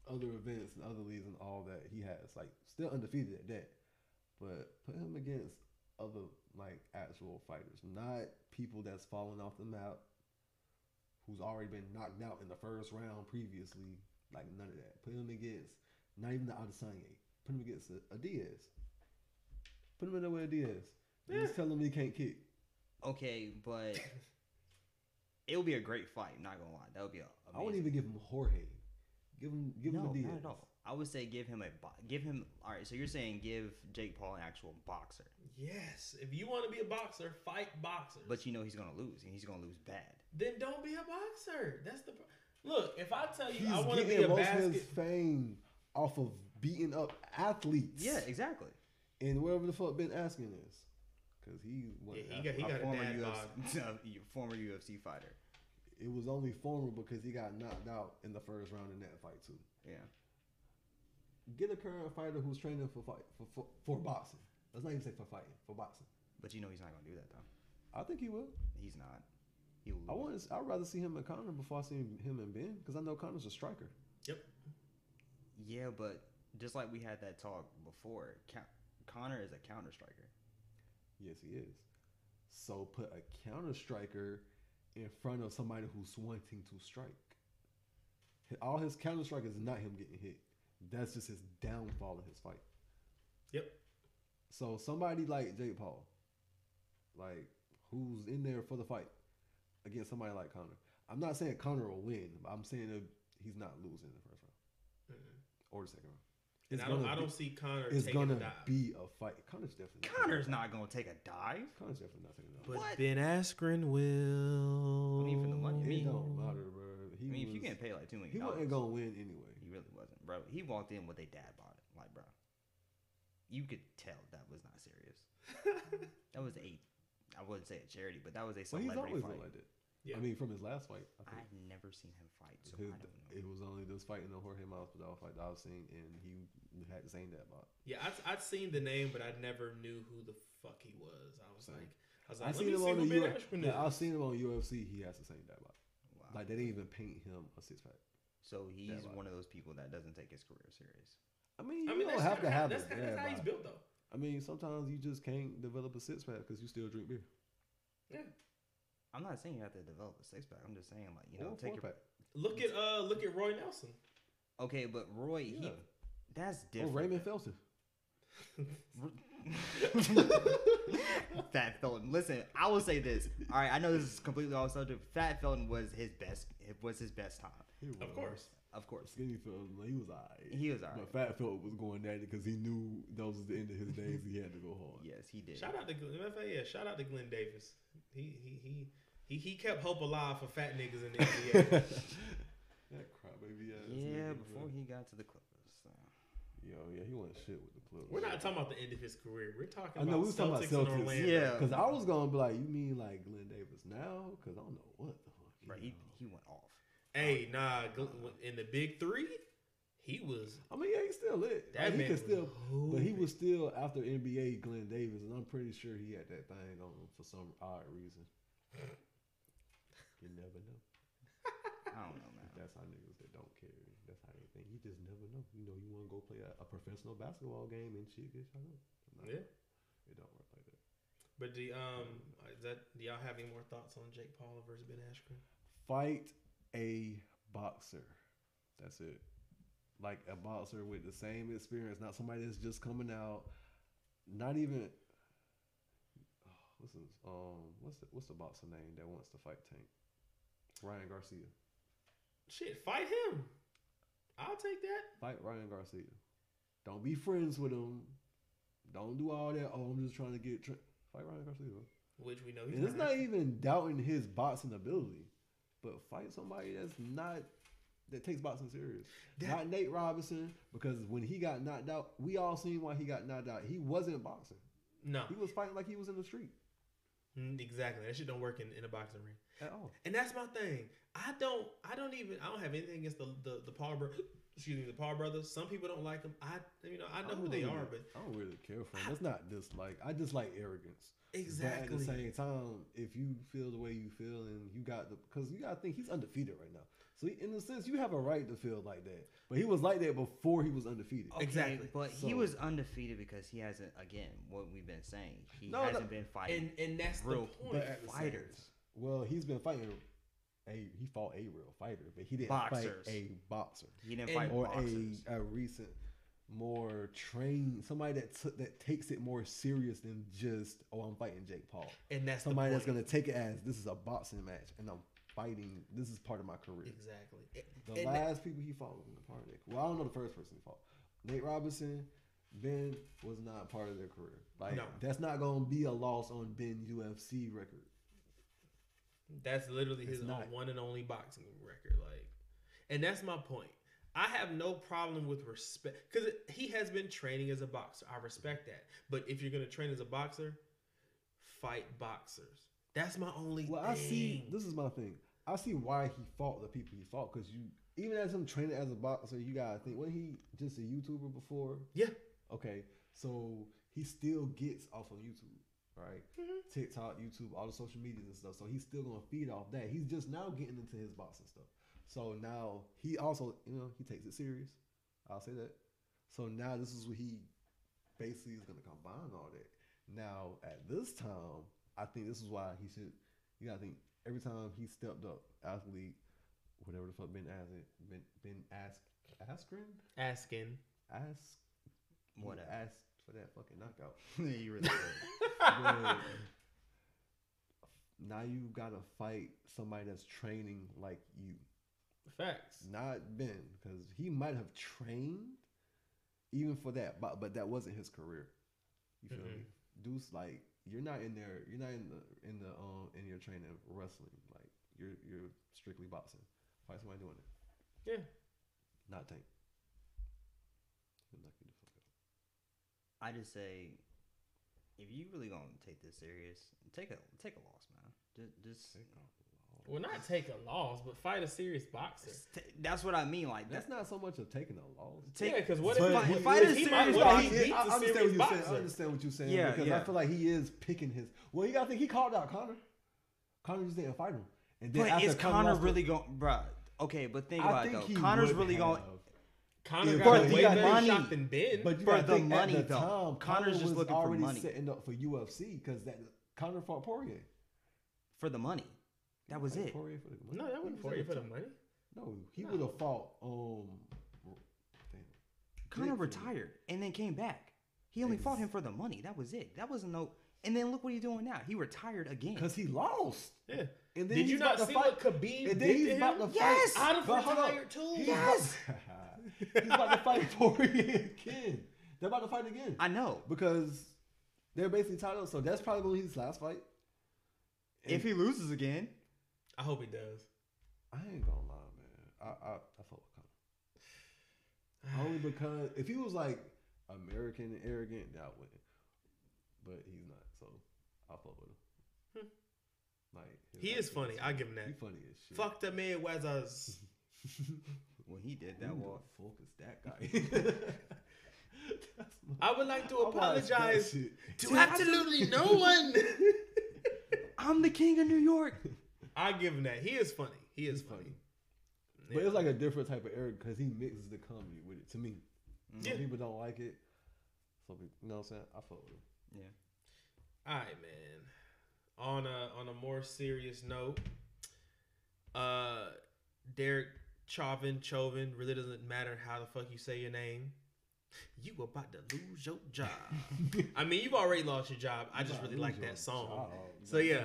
other events and other leagues and all that he has like still undefeated at that. But put him against other like actual fighters, not people that's falling off the map, who's already been knocked out in the first round previously. Like none of that. Put him against not even the Adesanya. Put him against a, a Diaz. Put him in there with a Diaz. And Just tell him he can't kick. Okay, but it would be a great fight. Not gonna lie, that would be a. I wouldn't even give him Jorge. Give him, give no, him a Diaz. not at all. I would say give him a bo- give him. All right, so you're saying give Jake Paul an actual boxer, Yes, if you want to be a boxer, fight boxers. but you know he's gonna lose, and he's gonna lose bad. Then don't be a boxer. That's the pro- look. If I tell you He's I want to be getting a most basket, of his fame off of beating up athletes. Yeah, exactly. and whatever the fuck Ben Askren is, because he yeah, he got he A got a former dad bod. UFC, former UFC fighter. it was only former because he got knocked out in the first round in that fight too. Yeah. Get a current fighter who's training for fight for, for, for boxing. Let's not even say for fighting for boxing. But you know he's not gonna do that though. I think he will. He's not. He. I lose. want. I'd rather see him and Conor before I see him and Ben because I know Conor's a striker. Yep. Yeah, but just like we had that talk before, Con- Conor is a counter striker. Yes, he is. So put a counter striker in front of somebody who's wanting to strike. All his counter strike is not him getting hit. That's just his downfall in his fight. Yep. So somebody like Jake Paul, like who's in there for the fight against somebody like Conor. I'm not saying Conor will win. But I'm saying that he's not losing in the first round Mm-mm. or the second round. And I don't gonna I don't see Conor It's taking gonna a dive. be a fight. Conor's definitely Conor's not gonna take a dive. Conor's definitely not taking a but. What? Ben Askren will. I mean, for the money, I It mean- don't matter, bro. He I mean, if was, you getting paid like two million he wasn't gonna win anyway. he really wasn't, bro. He walked in with a dad bod, like, bro. You could tell that was not serious. that was a, I wouldn't say a charity, but that was a Well, he's celebrity always fight. been like that. Yeah. I mean, from his last fight, I think I've never seen him fight, so his, I don't know. it was only this fight in the Jorge Masvidal fight that I've seen, and he had the same that bot. Yeah, I'd, I'd seen the name, but I never knew who the fuck he was. I was Same. like, I was like, I like, let seen me him see on who the Ben U- Askren yeah, I've seen him on UFC. He has the same that bot. Wow. Like they didn't even paint him a six pack. so he's one of those people that doesn't take his career serious. I mean, I you mean, don't that's have to kinda how- have that's, a kinda- that's how he's built, though. I mean, sometimes you just can't develop a six pack because you still drink beer. Yeah. I'm not saying you have to develop a six pack. I'm just saying like you know a take your pack. Look at uh, look at Roy Nelson. okay, but Roy, he Yeah. that's Or different. Raymond Felton. Fat Felton. Listen, I will say this. All right, I know this is completely off subject. Fat Felton was his best. It was his best time, He Of was. course. of course. Skinny Felton, he was alright. He was alright. But Fat Felton was going at it because he knew those was the end of his days. He had to go hard. Yes, he did. Shout out to Glen. fact, Yeah, shout out to Glen Davis. He he he he, he kept hope alive for fat niggas in the NBA. that crybaby ass. Yeah, nigga, before bro. he got to the Clippers. So. Yo, yeah, he went shit with the Clippers. We're not talking about the end of his career. We're talking I know, about we was talking about Celtics, Celtics. Orlando. Yeah. Because I was gonna be like, you mean like Glen Davis now? Because I don't know what the fuck. Bro, he he, went off. Hey, nah, in the big three, he was. I mean, yeah, he's still lit. That Like, he man could was still, but he was still after NBA Glen Davis, and I'm pretty sure he had that thing on him for some odd reason. You never know. I don't know, man. That's how niggas that don't care. That's how they think. You just never know. You know, you want to go play a, a professional basketball game and shit get shot up. Yeah. it don't work like that. But do um is that do y'all have any more thoughts on Jake Paul versus Ben Askren? Fight a boxer. That's it. Like a boxer with the same experience, not somebody that's just coming out. Not even. Oh, what's his, um what's the what's the boxer name that wants to fight Tank? Ryan Garcia. Shit, fight him. I'll take that. Fight Ryan Garcia. Don't be friends with him. Don't do all that. Oh, I'm just trying to get. Tra-. Fight Ryan Garcia. Which we know he's And it's not. even doubting his boxing ability, but fight somebody that's not that takes boxing serious. That- not Nate Robinson, because when he got knocked out, we all seen why he got knocked out. He wasn't boxing. no, He was fighting like he was in the street Mm, exactly. That shit don't work in, in a boxing ring. at all. And that's my thing. I don't. I don't even. I don't have anything against the the, the Paul. Bro- excuse me, the Paul brothers. Some people don't like them. I you know I know who they really- are, but I don't really care for him. That's not dislike. I just like arrogance. exactly. But at the same time, if you feel the way you feel and you got the, because you got to think he's undefeated right now. So he, in a sense, you have a right to feel like that. But he was like that before he was undefeated. Okay, Exactly. But he was undefeated because he hasn't, again, what we've been saying. He No, no. hasn't been fighting. and and that's Real the point. But the fighters. time- Well, he's been fighting. A he fought a real fighter, but he didn't Boxers. fight a boxer he didn't and- fight or boxers. a, a recent more trained somebody that took that takes it more serious than just oh I'm fighting Jake Paul. and that's Somebody the that's gonna take it as this is a boxing match and I'm fighting. This is part of my career. Exactly. The And- last people he fought was part of their. Well, I don't know the first person he fought. Nate Robinson, Ben was not part of their career. Like No. that's not gonna be a loss on Ben UFC record. That's literally It's his not. one and only boxing record. Like, and that's my point. I have no problem with respect because he has been training as a boxer. I respect that. But if you're gonna train as a boxer, fight boxers. That's my only. Well, thing. I see. This is my thing. I see why he fought the people he fought because you, even as him training as a boxer, you gotta think. Wasn't he just a YouTuber before? Yeah. Okay, so he still gets off on YouTube, right? Mhm. TikTok, YouTube, all the social medias and stuff. So he's still gonna feed off that. He's just now getting into his boxing stuff. So now he also, you know, he takes it serious. I'll say that. So now this is what he basically is gonna combine all that. Now at this time, I think this is why he should. You gotta think every time he stepped up, athlete, whatever the fuck been asking, been been asked, Askren, asking. ask, Whatever. asked for that fucking knockout. you really. But now you gotta fight somebody that's training like you, Facts. not Ben, because he might have trained even for that, but but that wasn't his career. You feel me? Mm-hmm. Deuce, like you're not in there. You're not in the in the um in your training of wrestling. Like you're you're strictly boxing. Fight somebody doing it. Yeah. Not Tank. He'll knock you the fuck out. I just say, if you really gonna take this serious, take a take a loss, man. Just, just Take off the law. Well, not take a loss, but fight a serious boxer. t- that's what I mean. Like That's not so much of taking a loss. Take, yeah, because what But if Fight- he, he- fight a serious might, boxer. if he I beats a understand serious what you're saying. I understand what you're saying Yeah, because yeah. I feel like he is picking his. Well, you gotta think he called out Conor. Conor just didn't fight him, and then but after is Conor lost the- really going, bruh? Okay, but think I about think it though. Conor's really going. have. Conor Yeah, got but a he way better money. shot than Ben. But you For the think money, at the though. time, Conor's Conor just was looking for already money. setting up for UFC because that Conor fought Poirier. for the money. That was it. Poirier for the money. no, that He wasn't was for you for the money. No, he No. would have fought. Um, damn. Conor Blake retired and then came back. He only fought him for the money. That was it. That wasn't no. And then look what he's doing now. He retired again. Cause he lost. Yeah. And then Did you he's not about to see fight- what Khabib And did he's to about him? to Yes! fight. I'd have But hold up. retired too. He's Yes! About, he's about to fight Poirier again. They're about to fight again I know. because they're basically tied up. So that's probably his last fight. And If he loses again, I hope he does. I ain't gonna lie, man. I I, I fuck with Conor only because if he was like American and arrogant, that I wouldn't. But he's not, so I fuck with him. Hmm. Like He is funny. I give him that. He funny as shit. Fuck the Mayweathers. when he did that walk, fuck is that guy? I would like to I watched that apologize to absolutely no one. I'm the king of New York. I give him that. He is funny. He is funny. funny. But it's like a different type of arrogance because he mixes the comedy with it. To me, Mm-hmm. some Yeah. people don't like it. Some people, you know what I'm saying? I fuck with him. Yeah. All right, man. On a on a more serious note, uh, Derek Chauvin, Chauvin, really doesn't matter how the fuck you say your name. You about to lose your job. I mean, you've already lost your job. I just really like that song. So So, yeah.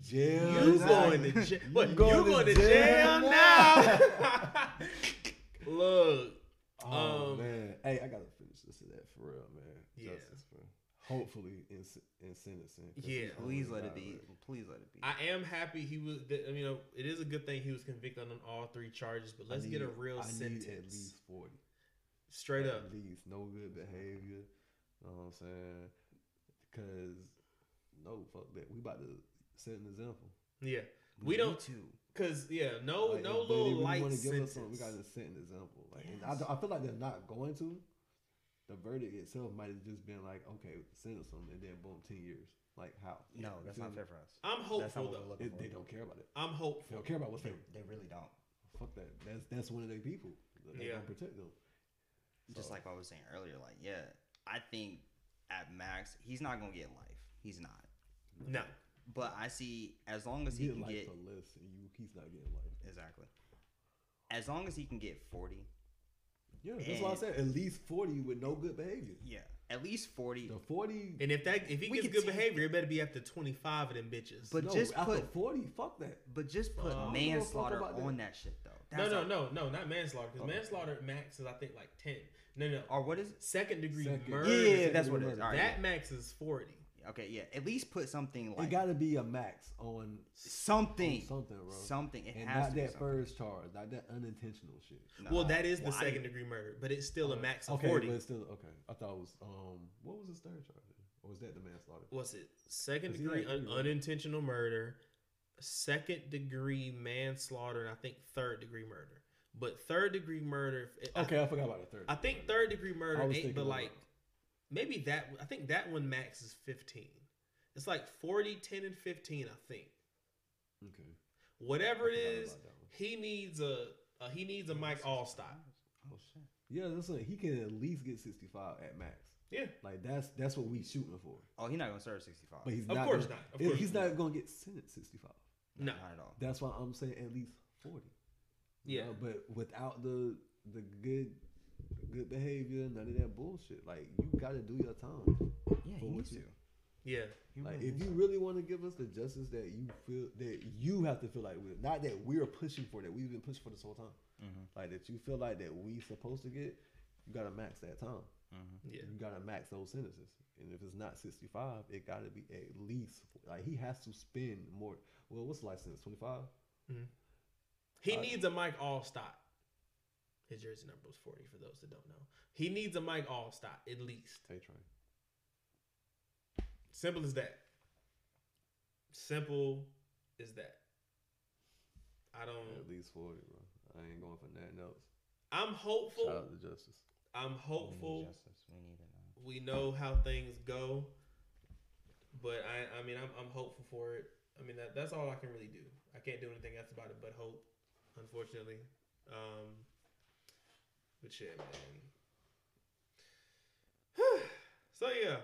Going to jail. You going to jail? What? You going going, to to jail, jail now? Look, Oh Um, man, hey, I gotta finish this of that for real, man. Yeah. Justice for hopefully in in sentencing. 'cause Yeah. Please let it be. it. Please let it be. I am happy he was. that- I mean, it is a good thing he was convicted on all three charges. But let's get a real I need sentence, at least forty. straight at up. least no good behavior. You know what I'm saying? Because no, fuck that. We about to set an example. Yeah, we Me don't. too. Cause yeah, no, Like, no if they little really light wanna give us sentence. something, we gotta set an example. Like, and I, I feel like they're not going to. The verdict itself might have just been like, okay, send us them, and then boom, ten years. Like how? No, that's feel not fair for us. I'm That's hopeful though. It, they don't care about it. I'm hopeful. They don't care about what's They, fair. they really don't. Fuck that. That's that's one of their people. They Yeah. don't protect them. Just So, like I was saying earlier, like yeah, I think at max he's not gonna get life. He's not. No, But I see as long as you he get can life get for less, and you he's not getting life. exactly, as long as he can get forty, Yeah, that's why I And- said at least forty with no good behavior. yeah, at least forty. The forty. And if that if he gets good take behavior, it better be after twenty five of them bitches. But no, just put- forty. Fuck that. But just put Uh, I don't give a fuck manslaughter about that. on that shit though. no, That's no, all- no, no, not manslaughter. Because Okay. manslaughter max is I think like ten. No, no, Or what is it? second degree Second- murder. Yeah, is- yeah, that's what it degree is. murder. All right. that max is forty. Okay, yeah. At least put something like it got to be a max on something. on something, bro. Something. It and has not to that something. first charge, not that unintentional shit. No. Well, that is the Well, second didn't- degree murder, but it's still a Uh, max of okay, forty. but it's still okay. I thought it was um. What was his third charge? Or was that the manslaughter? What's it? second he degree un- unintentional murder, second degree manslaughter, and I think third degree murder. But third degree murder. it- I- Okay, I, forgot about the third. I, think third degree murder I was ain't, but of- like maybe that. I think that one max is fifteen. It's like 40, 10, and fifteen. I think Okay. whatever I it forgot is, about that one. he needs a, a he needs a Mike Alstott. Oh shit. Yeah, that's what he can at least get sixty five at max. Yeah, Like that's that's what we shooting for. Oh, he's not gonna serve sixty five. But he's Of not. course gonna, not. Of if course he's not. not gonna get sentenced sixty five. no, not at all. That's why I'm saying at least forty. yeah. But without the the good good behavior, none of that bullshit. Like you got to do your time. Yeah, For he needs you- to. Yeah, Like if you really want to give us the justice that you feel that you have to feel like we're not that we're pushing for that we've been pushing for this whole time. Mhm, Like that you feel like that we supposed to get, you gotta max that time. mhm. yeah. You gotta max those sentences. And if it's not sixty five, it gotta be at least like he has to spend more. Well, what's the life sentence? Twenty five. He Uh, needs a Mike Alstott. His jersey number was 40 for those that don't know. He needs a Mike Alstott at least. Tay train. Simple as that. Simple as that. I don't At least forty, bro. I ain't going for nothing else. I'm Shout hopeful. out to justice. I'm We need hopeful. justice. We need it now. We know how things go. But I I mean I'm I'm hopeful for it. I mean that that's all I can really do. I can't do anything else about it but hope, unfortunately. Um but shit, man. so yeah.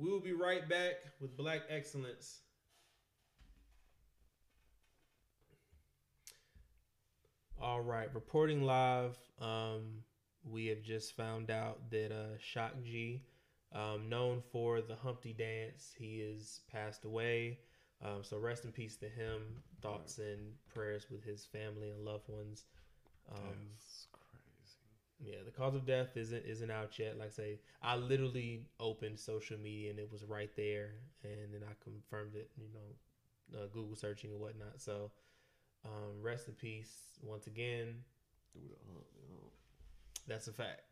We will be right back with Black Excellence. All right, reporting live. Um, we have just found out that uh, Shock G, um, known for the Humpty Dance, he is passed away. Um, so rest in peace to him. Thoughts and prayers with his family and loved ones. Um, crazy. Yeah, the cause of death isn't isn't out yet. Like I say, I literally opened social media and it was right there, and then I confirmed it. You know, uh, Google searching and whatnot. So, um, rest in peace once again. Do the hump. That's a fact.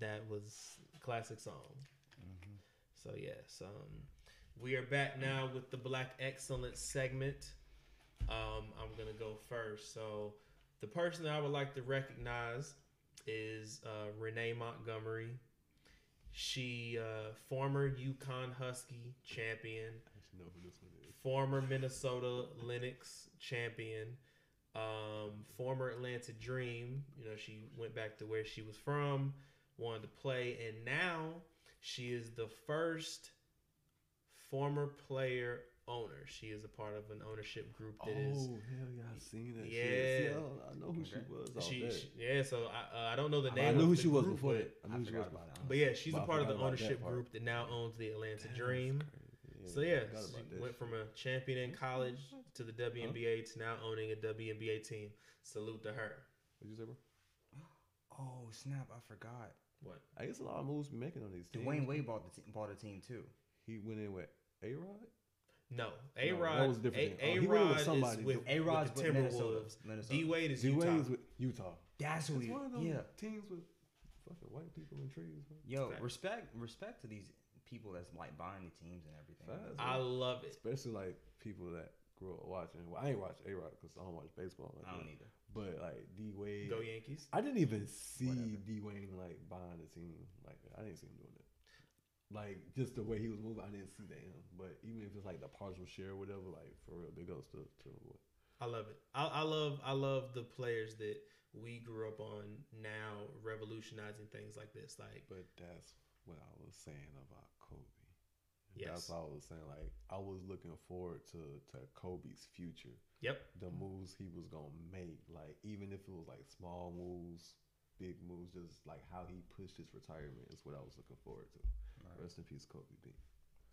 That was a classic song. Mhm. So yes, um, we are back now with the Black Excellence segment. Um, I'm gonna go first. So the person that I would like to recognize is uh, Renee Montgomery. She uh, former UConn Husky champion, I actually know who this one is. former Minnesota Lynx champion, um, former Atlanta Dream. You know, she went back to where she was from, wanted to play, and now she is the first former player owner. She is a part of an ownership group that is. oh hell yeah, I seen that. Yeah. shit. See, I, I know who she was. She, she- yeah, so I, uh, I don't know the I name. knew of who she was before but- that. I I knew who she was about that. that. But yeah, she's But a I part of the forgot about that ownership group that now owns the Atlanta That's Dream. Yeah, So yeah, she went from a champion in college to the WNBA to now owning a WNBA team. Salute to her. What'd you say, bro? Oh snap! I forgot. What? I guess a lot of moves be making on these teams. Dwyane Wade bought the te- bought a team too. He went in with A Rod. No, A that Rod. was a different A thing. Oh, he went with Rod is somebody. with, A Rod's with the with Minnesota. Timberwolves. Minnesota. D Wade is D Utah. Wade's with Utah. That's who. It's He, one of them yeah. teams with fucking white people and trees. Man. Yo, Facts. respect respect to these people that's like buying the teams and everything. Facts. I love it. Especially like people that grew up watching. Well, I ain't watch A Rod because I don't watch baseball. Like I don't that. either. But like D Wade, Go Yankees. I didn't even see D Wayne like buying the team like. I didn't see him doing that. Like just the way he was moving, I didn't see that. Him. But even if it's like the partial share or whatever, like for real, big ups to to what. I love it. I, I love I love the players that we grew up on now revolutionizing things like this. Like But that's what I was saying about Kobe. Yes. That's what I was saying. Like I was looking forward to to Kobe's future. Yep. The moves he was gonna make. Like even if it was like small moves big moves. Just like how he pushed his retirement is what I was looking forward to. Rest in peace, Kobe B.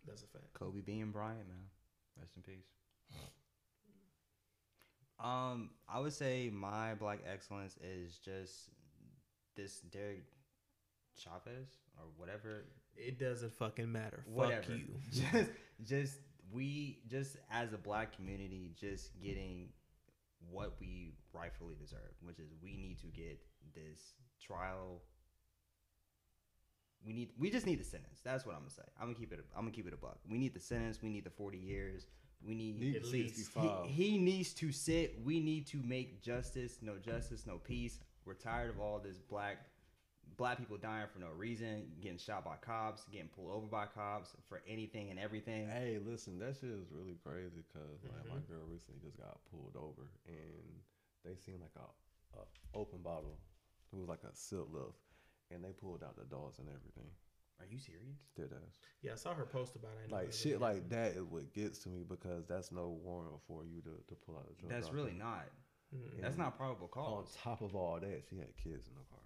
That's a fact. Kobe being Bryant, man. Rest in peace. Um, I would say my black excellence is just this Derek Chavez or whatever. It doesn't fucking matter. Whatever. Fuck you. Just, just we just as a black community, just getting what we rightfully deserve, which is we need to get this trial. We need. We just need the sentence. That's what I'm gonna say. I'm gonna keep it. I'm gonna keep it a buck. We need the sentence. We need the 40 years. We need. Need At least. He, he needs to sit. We need to make justice. No justice, no peace. We're tired of all this black black people dying for no reason, getting shot by cops, getting pulled over by cops for anything and everything. Hey, listen, that shit is really crazy because like my Mhm. girl recently just got pulled over and they seen like a, a open bottle. It was like a silk lift, and they pulled out the doors and everything. Are you serious? Dead ass. Yeah, I saw her post about it. Like shit like that is what gets to me because that's no warrant for you to, to pull out a drug. That's really not. Mhm. That's not probable cause. On top of all that, she had kids in the car.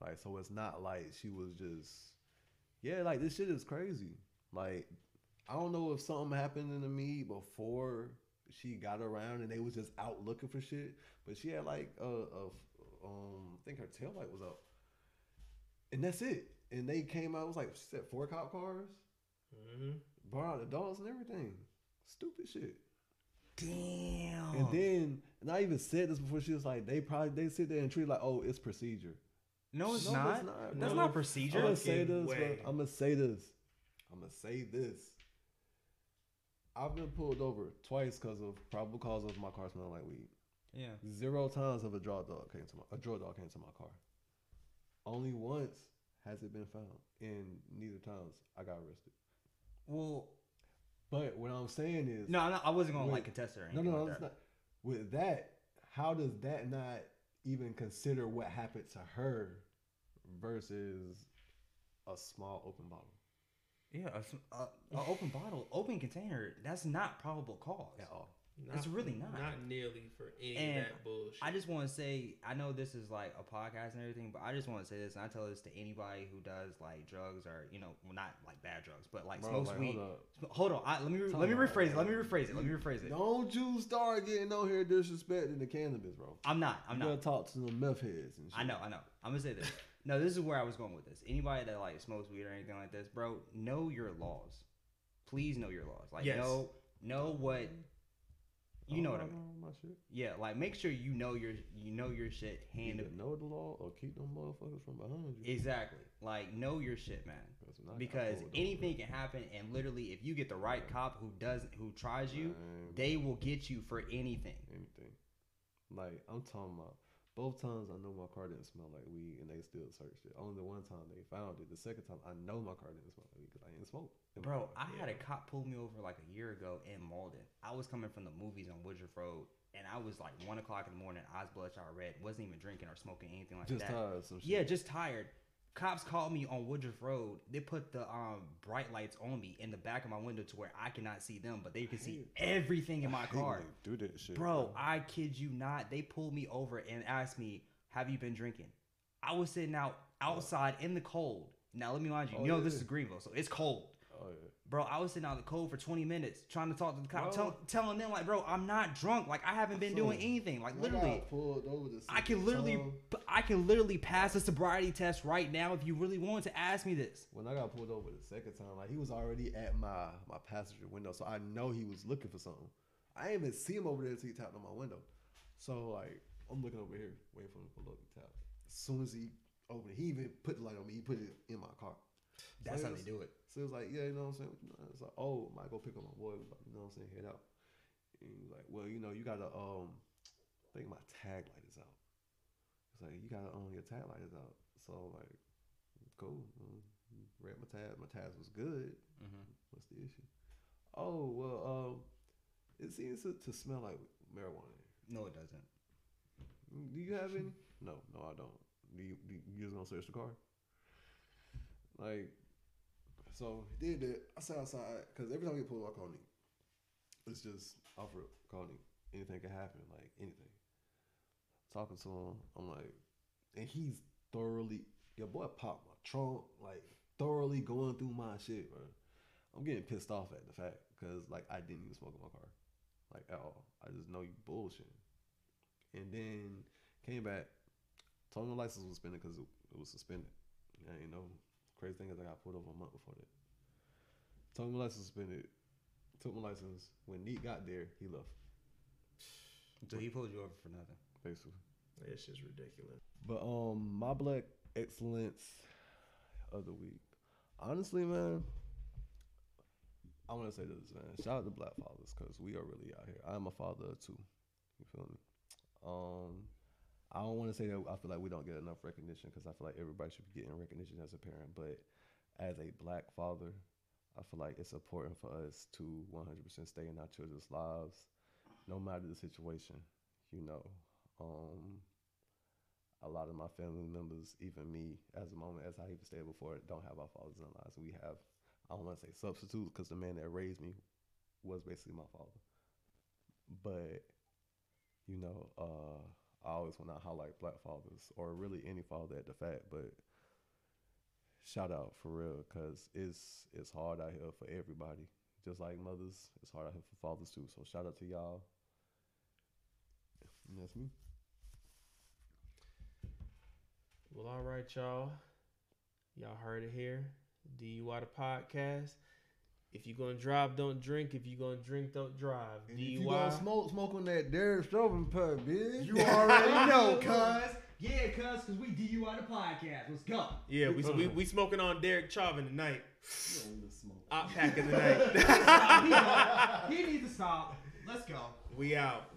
Like, so it's not like she was just, yeah, like this shit is crazy. Like, I don't know if something happened to me before she got around and they was just out looking for shit, but she had like a, a um, I think her tail light was up, and that's it. And they came out. It was like she said four cop cars, Mhm. brought out the dogs and everything. Stupid shit. Damn. And then, and I even said this before. She was like, they probably they sit there and treat it like, oh, it's procedure. no, it's No, not. it's not, That's bro. not procedure. I'm gonna say this. Bro. I'm gonna say this. I'm gonna say this. I've been pulled over twice because of probable cause of my car smelling like weed. yeah. Zero times of a draw dog came to my a draw dog came to my car. Only once has it been found, and neither times I got arrested. Well, But what I'm saying is, no, no, I wasn't gonna Wait. like contest her. Or no, anything no, no, like that. not. With that, how does that not even consider what happened to her versus a small open bottle? Yeah, a- a open bottle, open container. That's not probable cause At all. It's really not. Not nearly for any And of that bullshit. I just want to say, I know this is like a podcast and everything, but I just want to say this, and I tell this to anybody who does like drugs or you know, well, not like bad drugs, but like Bro, smokes like, weed. hold up. Hold on, I, let me re- Time let me out, rephrase it. Let me rephrase it. Let me rephrase it. Don't you start getting on here disrespecting the cannabis, bro. I'm not. I'm you not. gotta talk to the meth heads and shit. I know, I know. I'm gonna say this. No, this is where I was going with this. Anybody that like smokes weed or anything like this, bro, know your laws. Please know your laws. Like Yes. know know what you know oh, what I mean. My shit. Yeah, like make sure you know your you know your shit hand Either know the law or keep them motherfuckers from behind you. exactly. Like know your shit, man. That's when I got Because anything can happen and literally if you get the right cop who does who tries you, Man, they will get you for anything. anything. Like I'm talking about. Both times I know my car didn't smell like weed, and they still searched it. Only the one time they found it. The second time I know my car didn't smell like weed because I didn't smoke. Bro, car. I had a cop pull me over like a year ago in Mauldin. I was coming from the movies on Woodruff Road, and I was like one o'clock in the morning, eyes bloodshot red, wasn't even drinking or smoking anything like just that. tired some shit. Yeah, just tired. Cops called me on Woodruff Road. They put the um bright lights on me in the back of my window to where I cannot see them, but they can see everything in my car. Do that shit, Bro, I kid you not. They pulled me over and asked me, "Have you been drinking?" I was sitting out outside in the cold. Now let me mind you, Oh, you know this yeah. is Greenville, so it's cold. Oh yeah. Bro, I was sitting out in the cold for 20 minutes trying to talk to the cop, tell, telling them like, bro, I'm not drunk. Like I haven't been doing anything. Like literally, pulled over the I can literally, time- I can literally pass a sobriety test right now if you really wanted to ask me this. when I got pulled over the second time, like he was already at my my passenger window, so I know he was looking for something. I didn't even see him over there until he tapped on my window. So like I'm looking over here, waiting for him to pull up and tap. As soon as he opened, he even put the light on me. He put it in my car. That's so how it they do it. So it was like, yeah, you know what I'm saying. You know? It's like, oh, I might go pick up my boy. Like, you know what I'm saying, head out. And he was like, well, you know, you gotta um, I think my tag light is out. It's like you gotta um, your tag light is out. So like, cool. Um, read my tab. My tabs was good. Mm-hmm. What's the issue? Oh well, um, it seems to, to smell like marijuana. No, it doesn't. Do you have any? No, no, I don't. Do you, do you, you just gonna search the car? Like, so he did that. I sat outside because every time we pull, I call Nick. It's just off rip, call Nick. Anything can happen, like anything. Talking to him, I'm like, and he's thoroughly. Your boy popped my trunk, like thoroughly going through my shit, bro. I'm getting pissed off at the fact because like I didn't even smoke in my car, like at all. I just know you bullshit. And then came back, told him my license was suspended because it, it was suspended. Yeah, you know, crazy thing is I got pulled over a month before that. Told my license suspended. Took my license. When Neat got there, he left. So he pulled you over for nothing. Basically. It's just ridiculous. But um, my black excellence of the week. Honestly, man, I want to say this, man. Shout out to Black fathers because we are really out here. I am a father of two. You feel me? Um, I don't want to say that I feel like we don't get enough recognition because I feel like everybody should be getting recognition as a parent. But as a black father, I feel like it's important for us to 100% stay in our children's lives, no matter the situation. You know, um, a lot of my family members, even me, as a moment, as I even stated before, don't have our fathers in our lives. We have, I don't want to say substitutes because the man that raised me was basically my father. But, you know, uh, I always want to highlight black fathers or really any father at the fact, but shout out for real because it's, it's hard out here for everybody. Just like mothers, it's hard out here for fathers too. So shout out to y'all. And that's me. Well, all right, y'all. Y'all heard it here. DUI the podcast. If you're gonna drive, don't drink. If you're gonna drink, don't drive. And DUI. if you gonna smoke, smoke on that Derek Chauvin pub, bitch. You already know, cuz. Yeah, cuz, because we DUI the podcast. Let's go. yeah, we, we uh-huh. we smoking on Derek Chauvin tonight. You don't even smoke. Op pack of the night. he needs to stop. Let's go. we out.